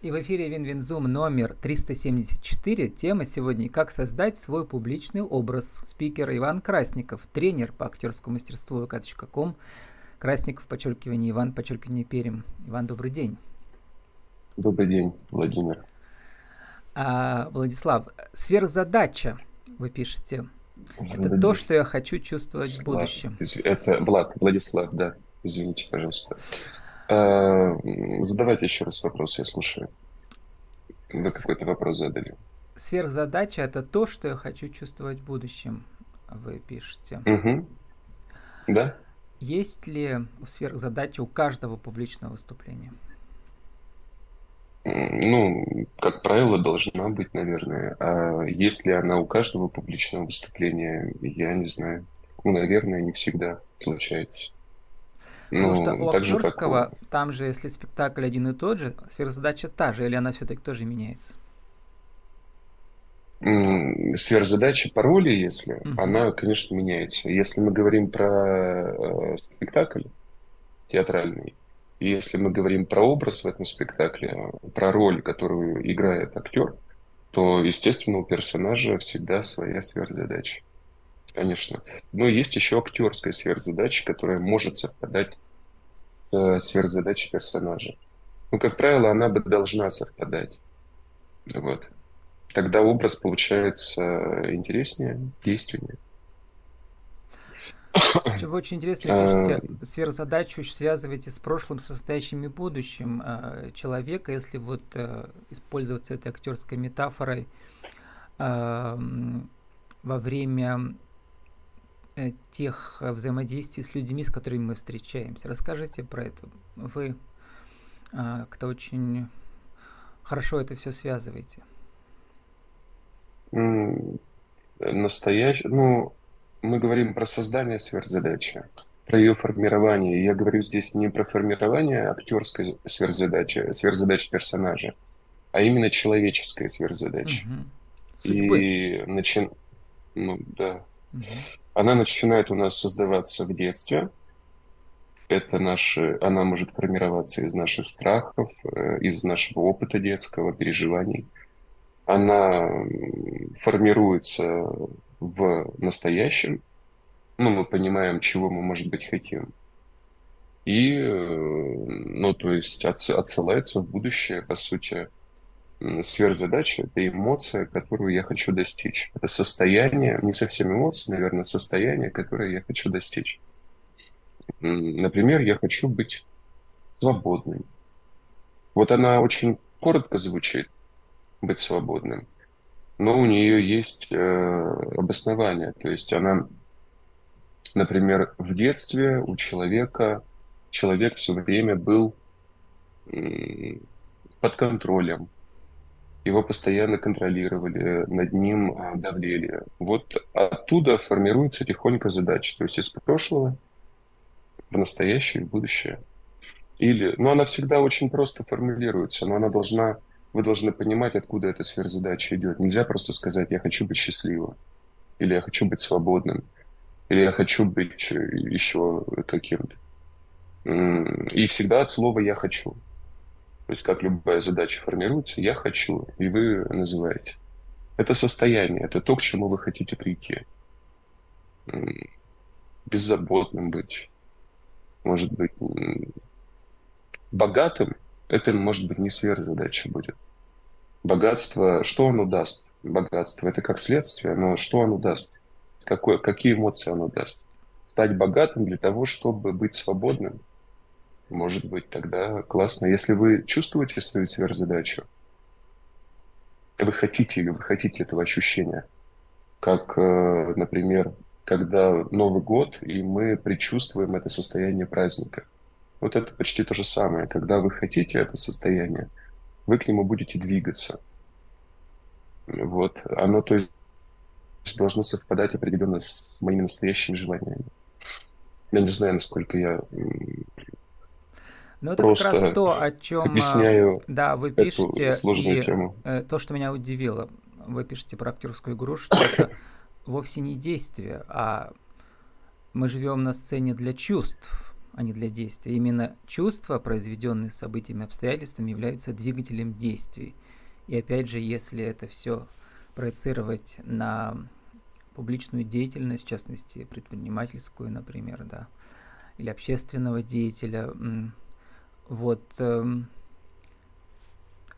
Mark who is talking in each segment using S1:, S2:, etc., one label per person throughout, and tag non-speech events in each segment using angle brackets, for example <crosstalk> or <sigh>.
S1: И в эфире Win-Win Zoom номер 374. Тема сегодня «Как создать свой публичный образ». Спикер Иван Красников, тренер по актерскому мастерству vk.com. Красников, подчеркивание, Иван, подчеркивание, Prim. Иван, добрый день.
S2: Добрый день, Владимир.
S1: А, Владислав, сверхзадача, вы пишете. Это Владислав. то, что я хочу чувствовать в будущем.
S2: Это Влад, Владислав, да. Извините, пожалуйста. А, задавайте еще раз вопрос, я слушаю. Вы какой-то вопрос задали.
S1: Сверхзадача – это то, что я хочу чувствовать в будущем, вы пишете.
S2: Угу. Да.
S1: Есть ли сверхзадача у каждого публичного выступления?
S2: Ну, как правило, должна быть, наверное. А если она у каждого публичного выступления, я не знаю. Ну, наверное, не всегда случается.
S1: Потому ну, что у актерского, как... там же, если спектакль один и тот же, сверхзадача та же, или она все-таки тоже меняется?
S2: Сверхзадача по роли, если, uh она, конечно, меняется. Если мы говорим про э, спектакль театральный, и если мы говорим про образ в этом спектакле, про роль, которую играет актер, то, естественно, у персонажа всегда своя сверхзадача конечно. Но есть еще актерская сверхзадача, которая может совпадать с сверхзадачей персонажа. Ну, как правило, она бы должна совпадать. Вот. Тогда образ получается интереснее, действеннее.
S1: Вы очень интересно пишете, а, сверхзадачу связываете с прошлым, с настоящим и будущим а, человека, если вот э, использоваться этой актерской метафорой во время Э, тех э, взаимодействий с людьми, с которыми мы встречаемся. Расскажите про это. Вы а, как-то очень хорошо это все связываете.
S2: Настоящий, ну, мы говорим про создание сверхзадачи, про ее формирование. Я говорю здесь не про формирование актерской сверхзадачи, сверхзадачи персонажа, а именно человеческая сверхзадача. Угу. И начин... ну, да. Угу. Она начинает у нас создаваться в детстве. Это наши, она может формироваться из наших страхов, э, из нашего опыта детского, переживаний. Она формируется в настоящем. Ну, мы понимаем, чего мы, может быть, хотим. И, э, ну, то есть отсылается в будущее, по сути, сверхзадача — это эмоция, которую я хочу достичь. Это состояние, не совсем эмоция, наверное, состояние, которое я хочу достичь. Например, я хочу быть свободным. Вот она очень коротко звучит, быть свободным, но у нее есть э, обоснование. То есть она, например, в детстве у человека, человек все время был э, под контролем, его постоянно контролировали, над ним а, давлели. Вот оттуда формируется тихонько задача, то есть из прошлого в настоящее, в будущее. Или, ну, она всегда очень просто формулируется, но она должна, вы должны понимать, откуда эта сверхзадача идет. Нельзя просто сказать, я хочу быть счастливым, или я хочу быть свободным, или я хочу быть еще каким-то. И всегда от слова «я хочу». То есть как любая задача формируется, я хочу, и вы называете. Это состояние, это то, к чему вы хотите прийти. Беззаботным быть. Может быть, богатым, это может быть не сверхзадача будет. Богатство, что оно даст? Богатство – это как следствие, но что оно даст? Какое, какие эмоции оно даст? Стать богатым для того, чтобы быть свободным – может быть, тогда классно. Если вы чувствуете свою сверхзадачу, вы хотите или вы хотите этого ощущения, как, э, например, когда Новый год, и мы предчувствуем это состояние праздника. Вот это почти то же самое. Когда вы хотите это состояние, вы к нему будете двигаться. Вот. Оно, то есть, должно совпадать определенно с моими настоящими желаниями. Я не знаю, насколько я
S1: ну, это Просто как раз то, о чем
S2: объясняю
S1: да, вы пишете,
S2: сложную
S1: и
S2: тему.
S1: Э, то, что меня удивило, вы пишете про актерскую игру, что это <coughs> вовсе не действие, а мы живем на сцене для чувств. а не для действия. Именно чувства, произведенные событиями обстоятельствами, являются двигателем действий. И опять же, если это все проецировать на публичную деятельность, в частности, предпринимательскую, например, да, или общественного деятеля, вот, эм,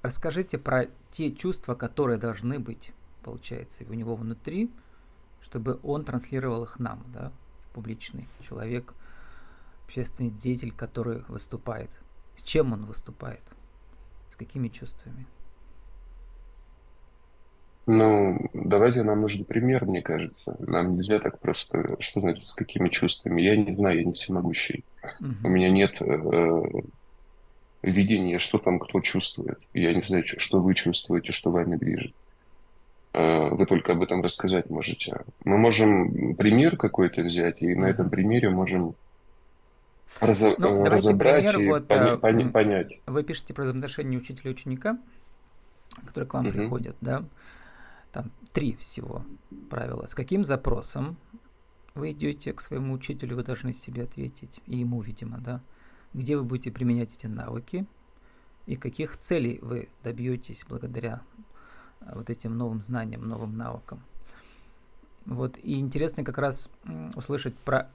S1: расскажите про те чувства, которые должны быть, получается, у него внутри, чтобы он транслировал их нам, да, публичный человек, общественный деятель, который выступает. С чем он выступает? С какими чувствами?
S2: Ну, давайте нам нужен пример, мне кажется. Нам нельзя так просто, что значит, с какими чувствами. Я не знаю, я не всемогущий. Угу. У меня нет э, видения, что там кто чувствует. Я не знаю, что вы чувствуете, что вами движет. Э, вы только об этом рассказать можете. Мы можем пример какой-то взять, и на этом примере можем раз, ну, разобрать пример, и вот, поня, поня, понять.
S1: Вы пишете про взаимоотношения учителя и ученика, которые к вам угу. приходят, да? Там три всего правила. С каким запросом вы идете к своему учителю, вы должны себе ответить, и ему, видимо, да? Где вы будете применять эти навыки, и каких целей вы добьетесь благодаря а, вот этим новым знаниям, новым навыкам. Вот, и интересно как раз услышать про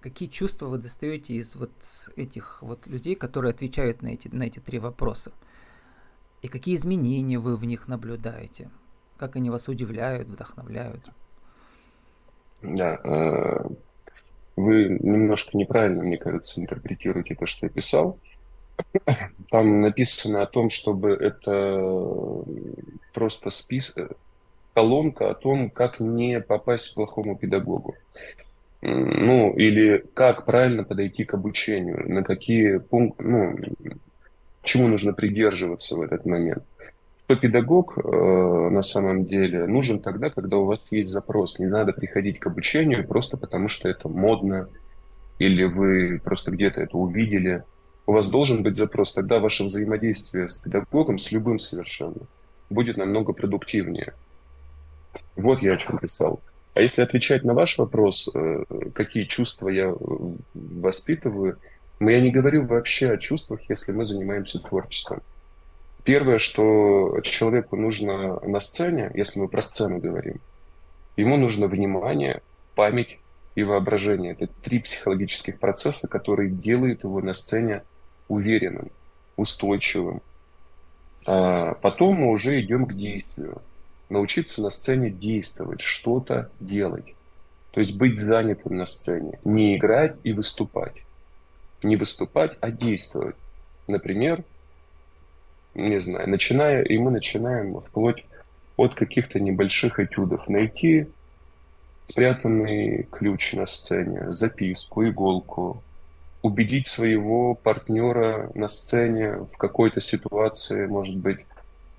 S1: какие чувства вы достаете из вот этих вот людей, которые отвечают на эти, на эти три вопроса. И какие изменения вы в них наблюдаете? Как они вас удивляют, вдохновляют?
S2: Да, э, вы немножко неправильно, мне кажется, интерпретируете то, что я писал. Там написано о том, чтобы это просто спис... колонка о том, как не попасть к плохому педагогу. Ну, или как правильно подойти к обучению, на какие пункты, ну, чему нужно придерживаться в этот момент. Что педагог э, на самом деле нужен тогда, когда у вас есть запрос. Не надо приходить к обучению просто потому, что это модно, или вы просто где-то это увидели. У вас должен быть запрос, тогда ваше взаимодействие с педагогом, с любым совершенно, будет намного продуктивнее. Вот я о чем писал. А если отвечать на ваш вопрос, э, какие чувства я э, воспитываю – но я не говорю вообще о чувствах, если мы занимаемся творчеством. Первое, что человеку нужно на сцене, если мы про сцену говорим, ему нужно внимание, память и воображение. Это три психологических процесса, которые делают его на сцене уверенным, устойчивым. А потом мы уже идем к действию. Научиться на сцене действовать, что-то делать. То есть быть занятым на сцене, не играть и выступать не выступать, а действовать. Например, не знаю, начиная, и мы начинаем вплоть от каких-то небольших этюдов найти спрятанный ключ на сцене, записку, иголку, убедить своего партнера на сцене в какой-то ситуации, может быть,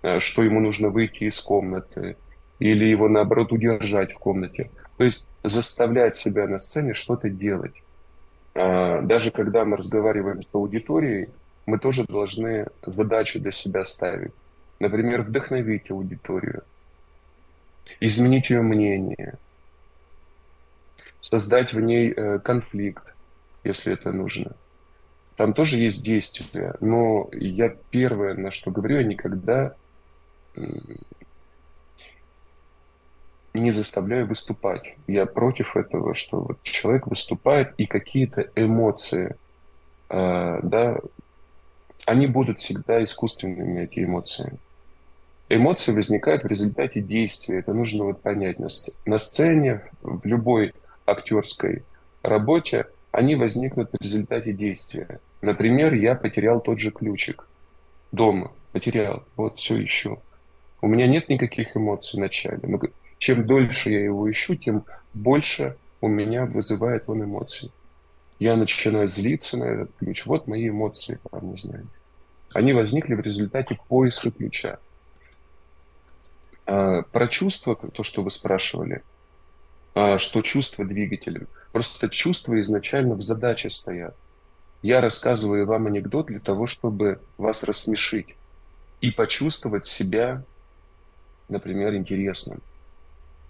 S2: э, что ему нужно выйти из комнаты, или его, наоборот, удержать в комнате. То есть заставлять себя на сцене что-то делать. А, даже когда мы разговариваем с аудиторией, мы тоже должны задачу для себя ставить. Например, вдохновить аудиторию, изменить ее мнение, создать в ней э, конфликт, если это нужно. Там тоже есть действия, но я первое, на что говорю, я никогда не заставляю выступать. Я против этого, что вот человек выступает и какие-то эмоции, э, да, они будут всегда искусственными, эти эмоции. Эмоции возникают в результате действия. Это нужно вот понять. На, на сцене, в любой актерской работе, они возникнут в результате действия. Например, я потерял тот же ключик дома. Потерял. Вот все еще. У меня нет никаких эмоций в начале. Но чем дольше я его ищу, тем больше у меня вызывает он эмоций. Я начинаю злиться на этот ключ. Вот мои эмоции, там, не знаю. Они возникли в результате поиска ключа. А, про чувства, то, что вы спрашивали, а, что чувство двигателем. Просто чувства изначально в задаче стоят. Я рассказываю вам анекдот для того, чтобы вас рассмешить и почувствовать себя, например, интересным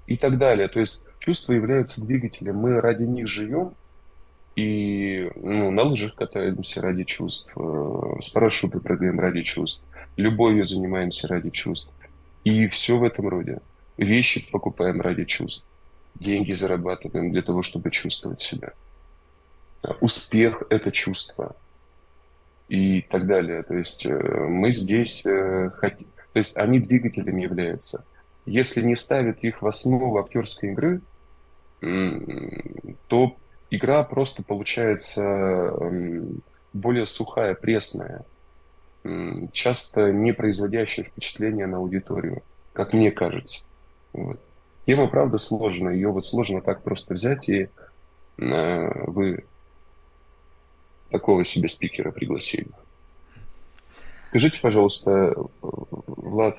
S2: и так далее. То есть чувства являются двигателем. Мы ради них живем, и ну, на лыжах катаемся ради чувств, э, с парашюта прыгаем ради чувств, любовью занимаемся ради чувств. И все в этом роде. Вещи покупаем ради чувств. Деньги зарабатываем для того, чтобы чувствовать себя. Успех – это чувство. И так далее. То есть э, мы здесь э, хотим... То есть они двигателями являются. Если не ставят их в основу актерской игры, то игра просто получается более сухая, пресная, часто не производящая впечатления на аудиторию, как мне кажется. Вот. Тема, правда, сложная. Ее вот сложно так просто взять, и э, вы такого себе спикера пригласили. Скажите, пожалуйста, Влад,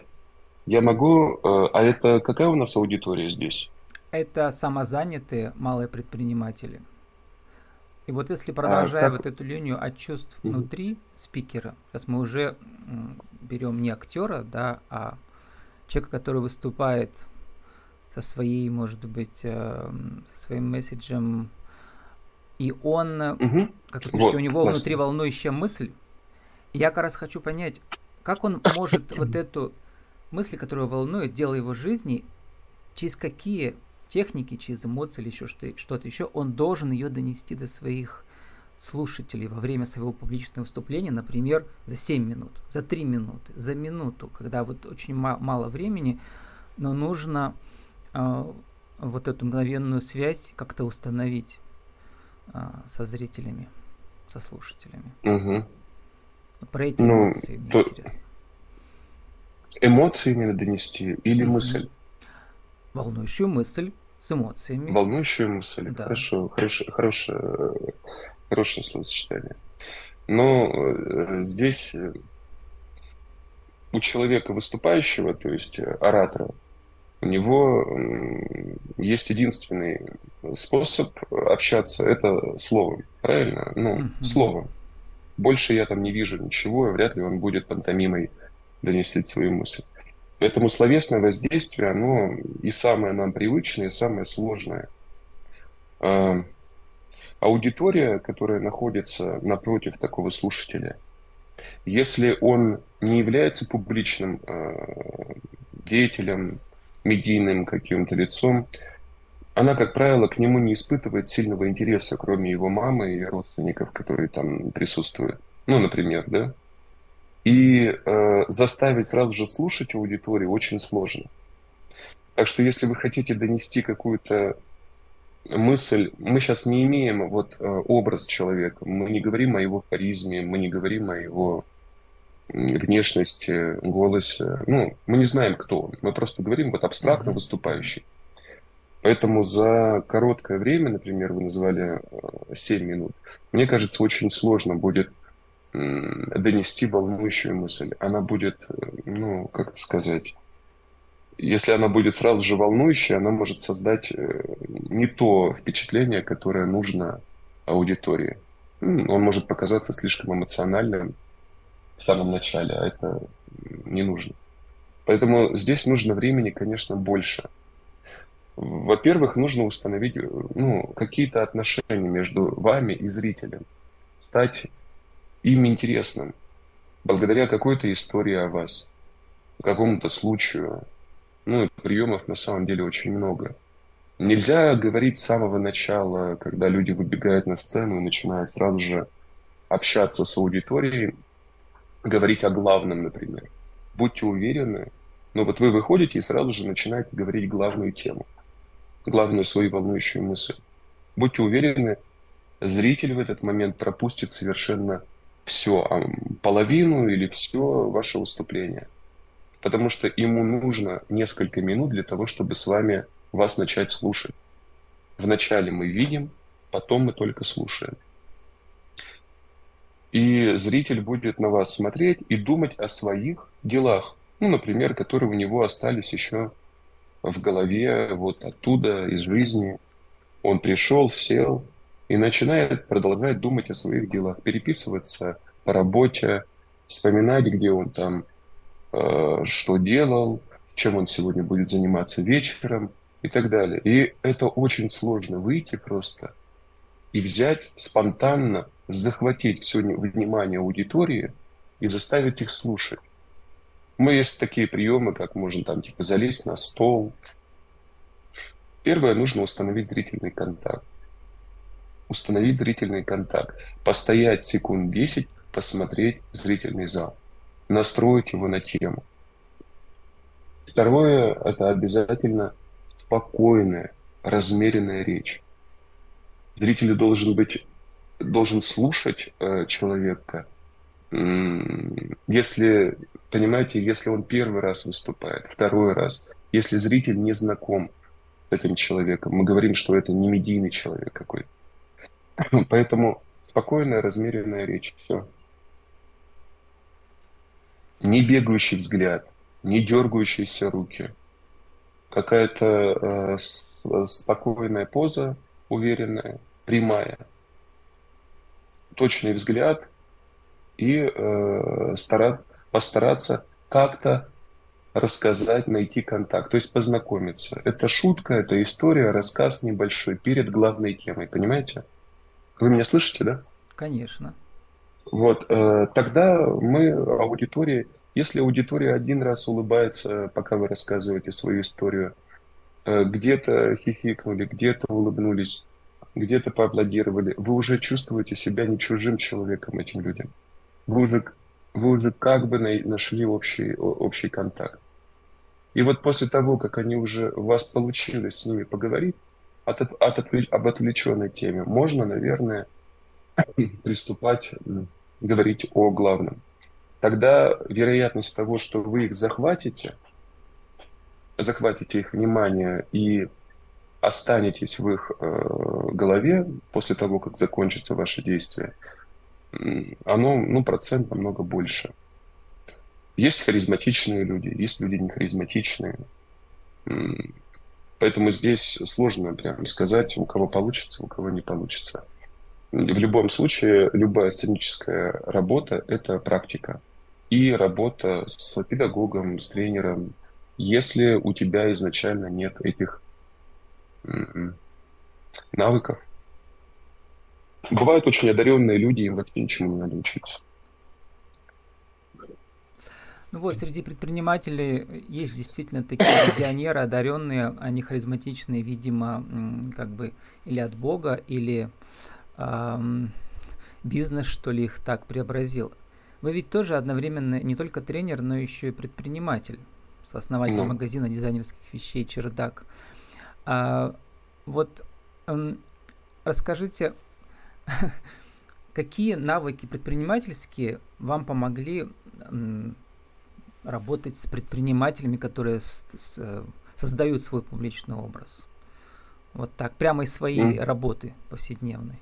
S2: я могу... Э, а это какая у нас аудитория здесь?
S1: Это самозанятые малые предприниматели. И вот если продолжая а, вот эту линию от чувств угу. внутри спикера, сейчас мы уже берем не актера, да, а человека, который выступает со своей, может быть, э, со своим месседжем, и он, угу. как вы пишете, вот, у него классно. внутри волнующая мысль. И я как раз хочу понять, как он может вот <coughs> эту мысль, которая волнует, дело его жизни, через какие техники, через эмоции или еще что-то еще, он должен ее донести до своих слушателей во время своего публичного выступления, например, за 7 минут, за 3 минуты, за минуту, когда вот очень ма- мало времени, но нужно э, вот эту мгновенную связь как-то установить э, со зрителями, со слушателями.
S2: Угу.
S1: Про эти ну, эмоции мне то... интересно.
S2: Эмоции именно донести или угу. мысль?
S1: Волнующую мысль с эмоциями.
S2: Волнующую мысль. Да. Хорошо, хорошее, хорошее, хорошее словосочетание. Но э, здесь э, у человека выступающего, то есть оратора, у него есть единственный способ общаться, это словом, правильно? Ну, uh-huh. словом. Больше я там не вижу ничего, вряд ли он будет пантомимой донести свою мысль. Поэтому словесное воздействие, оно и самое нам привычное, и самое сложное. А, аудитория, которая находится напротив такого слушателя, если он не является публичным а, деятелем, медийным каким-то лицом, она, как правило, к нему не испытывает сильного интереса, кроме его мамы и родственников, которые там присутствуют. Ну, например, да? И э, заставить сразу же слушать аудиторию очень сложно. Так что если вы хотите донести какую-то мысль, мы сейчас не имеем вот э, образ человека, мы не говорим о его харизме, мы не говорим о его внешности, голосе. Ну, мы не знаем, кто он. Мы просто говорим вот абстрактно выступающий. Поэтому за короткое время, например, вы назвали 7 э, минут, мне кажется, очень сложно будет донести волнующую мысль. Она будет, ну, как это сказать, если она будет сразу же волнующая, она может создать э, не то впечатление, которое нужно аудитории. Он может показаться слишком эмоциональным в самом начале, а это не нужно. Поэтому здесь нужно времени, конечно, больше. Во-первых, нужно установить ну, какие-то отношения между вами и зрителем. Стать им интересным, благодаря какой-то истории о вас, какому-то случаю. Ну, приемов на самом деле очень много. Нельзя говорить с самого начала, когда люди выбегают на сцену и начинают сразу же общаться с аудиторией, говорить о главном, например. Будьте уверены, но вот вы выходите и сразу же начинаете говорить главную тему, главную свою волнующую мысль. Будьте уверены, зритель в этот момент пропустит совершенно все, а половину или все ваше выступление. Потому что ему нужно несколько минут для того, чтобы с вами вас начать слушать. Вначале мы видим, потом мы только слушаем. И зритель будет на вас смотреть и думать о своих делах, ну, например, которые у него остались еще в голове, вот оттуда, из жизни. Он пришел, сел, и начинает продолжать думать о своих делах, переписываться по работе, вспоминать, где он там, э, что делал, чем он сегодня будет заниматься вечером и так далее. И это очень сложно выйти просто и взять спонтанно, захватить все внимание аудитории и заставить их слушать. Мы есть такие приемы, как можно там типа залезть на стол. Первое, нужно установить зрительный контакт. Установить зрительный контакт. Постоять секунд 10, посмотреть зрительный зал. Настроить его на тему. Второе – это обязательно спокойная, размеренная речь. Зритель должен быть, должен слушать э, человека. Если, понимаете, если он первый раз выступает, второй раз, если зритель не знаком с этим человеком, мы говорим, что это не медийный человек какой-то. <laughs> Поэтому спокойная, размеренная речь, все. Не бегающий взгляд, не дергающиеся руки, какая-то э, спокойная поза, уверенная, прямая, точный взгляд и э, старат, постараться как-то рассказать, найти контакт, то есть познакомиться. Это шутка, это история, рассказ небольшой перед главной темой, понимаете? Вы меня слышите, да?
S1: Конечно.
S2: Вот, э, тогда мы аудитории, если аудитория один раз улыбается, пока вы рассказываете свою историю, э, где-то хихикнули, где-то улыбнулись, где-то поаплодировали, вы уже чувствуете себя не чужим человеком этим людям. Вы уже, вы уже как бы нашли общий, общий контакт. И вот после того, как они уже, у вас получилось с ними поговорить от, от, отвлеч, об отвлеченной теме, можно, наверное, <clears throat> приступать говорить о главном. Тогда вероятность того, что вы их захватите, захватите их внимание и останетесь в их э, голове после того, как закончится ваше действие, оно, ну, процент намного больше. Есть харизматичные люди, есть люди не харизматичные. Поэтому здесь сложно прям сказать, у кого получится, у кого не получится. В любом случае, любая сценическая работа – это практика. И работа с педагогом, с тренером, если у тебя изначально нет этих навыков. Бывают очень одаренные люди, им вообще ничему не надо учиться.
S1: Ну вот, среди предпринимателей есть действительно такие <coughs> визионеры, одаренные, они харизматичные, видимо, как бы или от Бога, или бизнес, что ли, их так преобразил. Вы ведь тоже одновременно не только тренер, но еще и предприниматель, основатель mm. магазина дизайнерских вещей «Чердак». А, вот эм, расскажите, <laughs> какие навыки предпринимательские вам помогли эм, работать с предпринимателями, которые с, с, э, создают свой публичный образ? Вот так, прямо из своей mm. работы повседневной.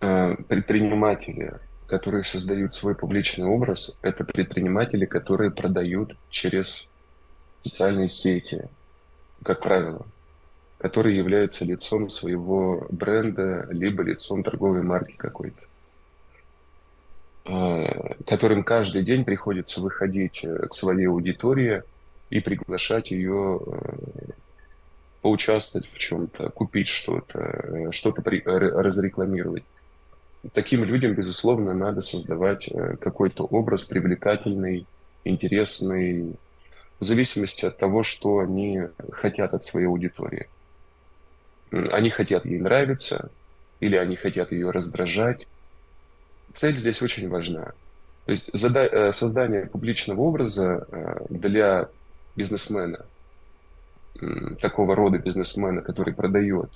S2: Э, предприниматели, которые создают свой публичный образ, это предприниматели, которые продают через социальные сети, как правило, которые являются лицом своего бренда, либо лицом торговой марки какой-то которым каждый день приходится выходить э, к своей аудитории и приглашать ее поучаствовать в чем-то, купить что-то, что-то разрекламировать таким людям, безусловно, надо создавать э, какой-то образ привлекательный, интересный, в зависимости от того, что они хотят от своей аудитории. Они хотят ей нравиться, или они хотят ее раздражать. Цель здесь очень важна. То есть э, создание публичного образа э, для бизнесмена, такого рода бизнесмена, который продает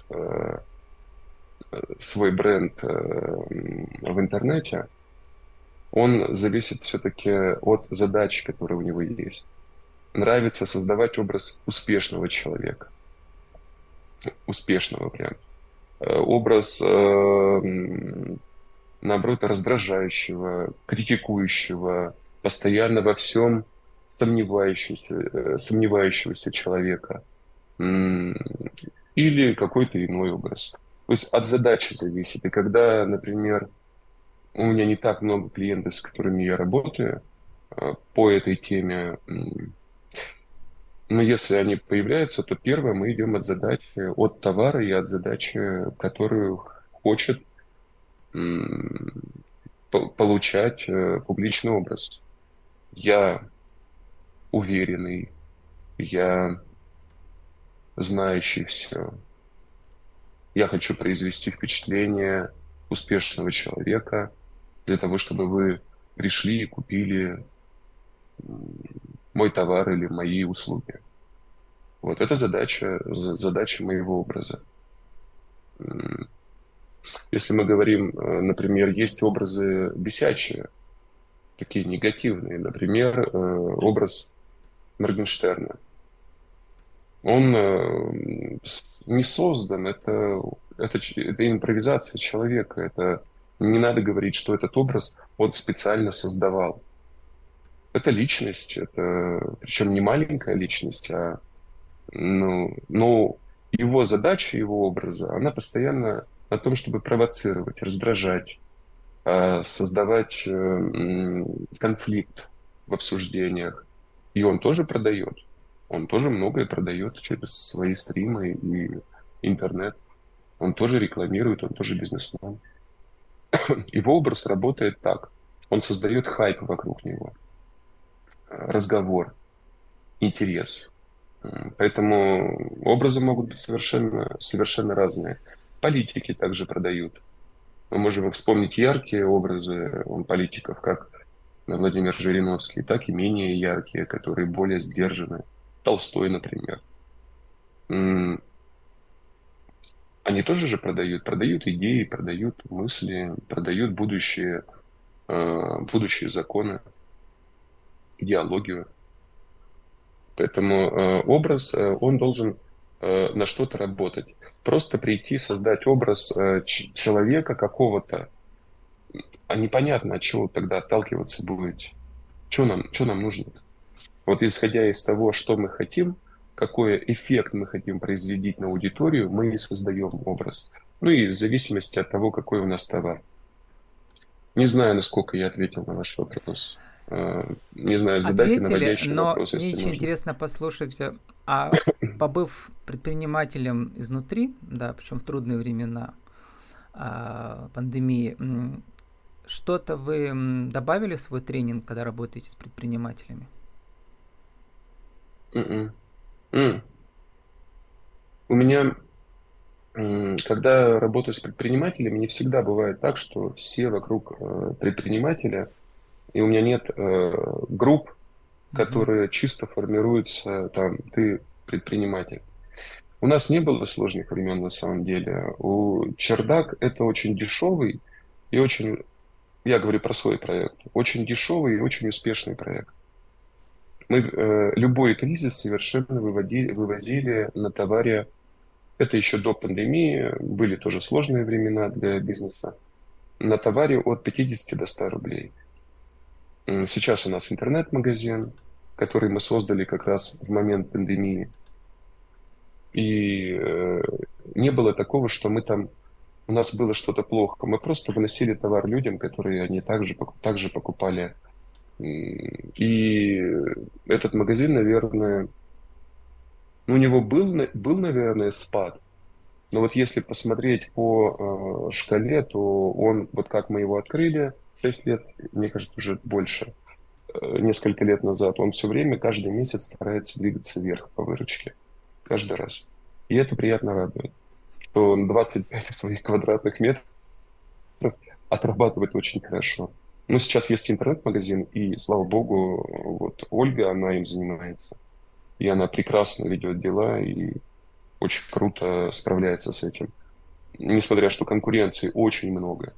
S2: свой бренд э, в интернете, он зависит все-таки от задачи, которая у него есть. Нравится создавать образ успешного человека. Успешного прям. Э, образ, э, наоборот, раздражающего, критикующего, постоянно во всем сомневающегося, сомневающегося человека. Или какой-то иной образ. То есть от задачи зависит. И когда, например, у меня не так много клиентов, с которыми я работаю э, по этой теме, Но если они появляются, то первое мы идем от задачи, от товара и от задачи, которую хочет получать э, публичный образ. Я уверенный, я знающий все. Я хочу произвести впечатление успешного человека для того, чтобы вы пришли и купили мой товар или мои услуги. Вот это задача, задача моего образа. Если мы говорим, э, например, есть образы бесячие, такие негативные, например, э, образ Моргенштерна. Он э, не создан, это, это, это импровизация человека, это не надо говорить, что этот образ он специально создавал. Это личность, это причем не маленькая личность, а ну, но его задача, его образа, она постоянно на том, чтобы провоцировать, раздражать, а, создавать э, конфликт в обсуждениях. И он тоже продает. Он тоже многое продает через свои стримы и интернет. Он тоже рекламирует, он тоже бизнесмен. <coughs> Его образ работает так. Он создает хайп вокруг него. Разговор, интерес. Поэтому образы могут быть совершенно, совершенно разные. Политики также продают. Мы можем вспомнить яркие образы политиков, как Владимир Жириновский, так и менее яркие, которые более сдержаны. Толстой, например. Они тоже же продают, продают идеи, продают мысли, продают будущие, э, будущие законы, идеологию. Поэтому э, образ, э, он должен на что-то работать. Просто прийти, создать образ человека какого-то, а непонятно, от чего тогда отталкиваться будете. Что нам, что нам нужно? Вот исходя из того, что мы хотим, какой эффект мы хотим производить на аудиторию, мы и создаем образ. Ну и в зависимости от того, какой у нас товар. Не знаю, насколько я ответил на ваш вопрос. Э, не знаю, задайте
S1: Ответили, наводящий но вопрос, если мне очень интересно послушать, а <coughs> побыв предпринимателем изнутри, да, причем в трудные времена а, пандемии, что-то вы добавили в свой тренинг, когда работаете с предпринимателями?
S2: Mm-mm. Mm. У меня, когда работаю с предпринимателями, не всегда бывает так, что все вокруг э, предпринимателя, и у меня нет э, групп, которые mm-hmm. чисто формируются, там, ты предприниматель. У нас не было сложных времен на самом деле. У Чердак это очень дешевый и очень, я говорю про свой проект, очень дешевый и очень успешный проект. Мы э, любой кризис совершенно выводили, вывозили на товаре. Это еще до пандемии, были тоже сложные времена для бизнеса. На товаре от 50 до 100 рублей. Сейчас у нас интернет-магазин, который мы создали как раз в момент пандемии. И э, не было такого, что мы там у нас было что-то плохо. Мы просто выносили товар людям, которые они также, также покупали и этот магазин, наверное, ну, у него был, был, наверное, спад. Но вот если посмотреть по э, шкале, то он, вот как мы его открыли 6 лет, мне кажется, уже больше, несколько лет назад, он все время, каждый месяц старается двигаться вверх по выручке. Каждый раз. И это приятно радует, что он 25 своих квадратных метров отрабатывает очень хорошо. Ну, сейчас есть интернет-магазин, и, слава богу, вот Ольга, она им занимается. И она прекрасно ведет дела и очень круто справляется с этим. Несмотря что конкуренции очень много.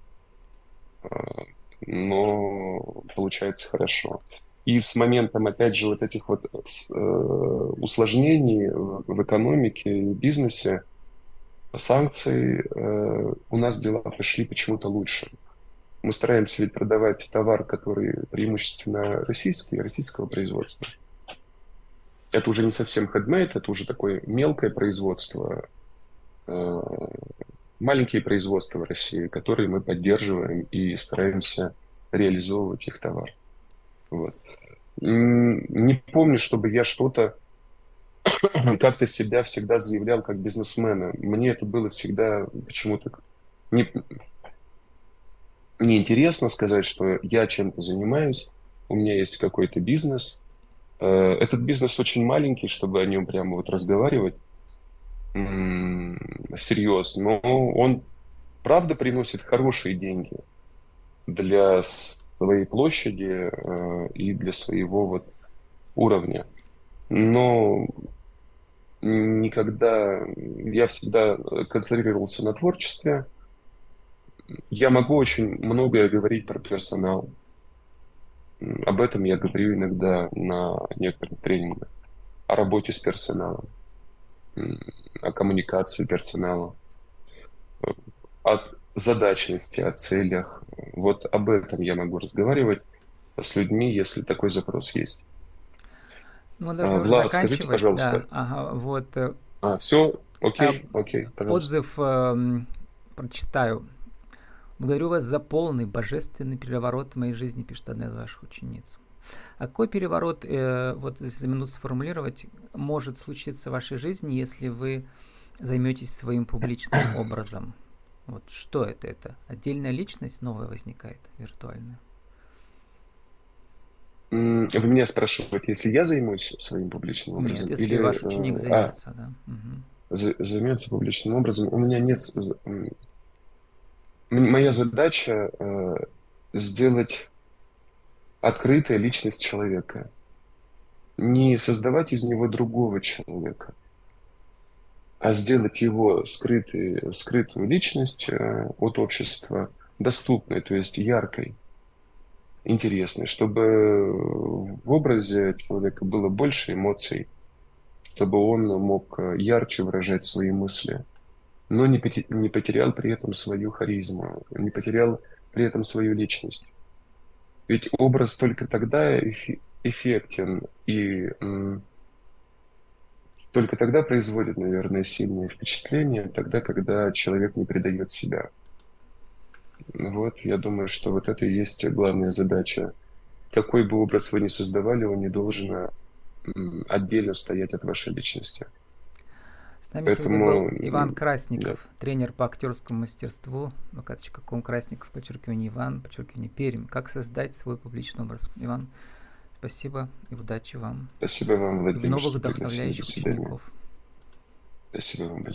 S2: Но получается хорошо. И с моментом, опять же, вот этих вот э, усложнений в экономике и бизнесе, санкций, э, у нас дела пошли почему-то лучше мы стараемся ведь продавать товар, который преимущественно российский, российского производства. Это уже не совсем хедмейд, это уже такое мелкое производство, э, маленькие производства в России, которые мы поддерживаем и стараемся реализовывать их товар. Вот. Не помню, чтобы я что-то <coughs> как-то себя всегда заявлял как бизнесмена. Мне это было всегда почему-то не, неинтересно сказать, что я чем-то занимаюсь, у меня есть какой-то бизнес. Э, этот бизнес очень маленький, чтобы о нем прямо вот разговаривать всерьез, но он правда приносит хорошие деньги для своей площади э, и для своего вот уровня. Но никогда я всегда концентрировался на творчестве. Я могу очень многое говорить про персонал. Об этом я говорю иногда на некоторых тренингах. О работе с персоналом, о коммуникации персонала, о задачности, о целях. Вот об этом я могу разговаривать с людьми, если такой запрос есть.
S1: Ну, а, Влад, скажите, пожалуйста. Да, ага, вот. Э,
S2: а, все? Окей, а, окей,
S1: пожалуйста. Отзыв э, прочитаю. Благодарю вас за полный божественный переворот в моей жизни, пишет одна из ваших учениц. А какой переворот, э, вот если за минуту сформулировать, может случиться в вашей жизни, если вы займетесь своим публичным <coughs> образом? Вот что это? Это отдельная личность новая возникает, виртуальная?
S2: Вы меня спрашиваете, если я займусь своим публичным образом?
S1: Нет, если или ваш ученик э, займется, а, да.
S2: Угу. Займется публичным образом. У меня нет... Моя задача э, сделать открытая личность человека. Не создавать из него другого человека, а сделать его скрытый, скрытую личность э, от общества доступной, то есть яркой интересный, чтобы в образе человека было больше эмоций, чтобы он мог ярче выражать свои мысли, но не потерял при этом свою харизму, не потерял при этом свою личность. Ведь образ только тогда эффектен и только тогда производит, наверное, сильное впечатление, тогда, когда человек не предает себя. Вот, я думаю, что вот это и есть главная задача. Какой бы образ вы ни создавали, он не должен отдельно стоять от вашей личности.
S1: С нами Поэтому... сегодня был Иван Красников, да. тренер по актерскому мастерству, kом Красников, подчеркивание Иван, подчеркивание Пермь. Как создать свой публичный образ? Иван, спасибо и удачи вам.
S2: Спасибо вам,
S1: Владимир. В новых вдохновляющих учеников.
S2: Спасибо вам большое.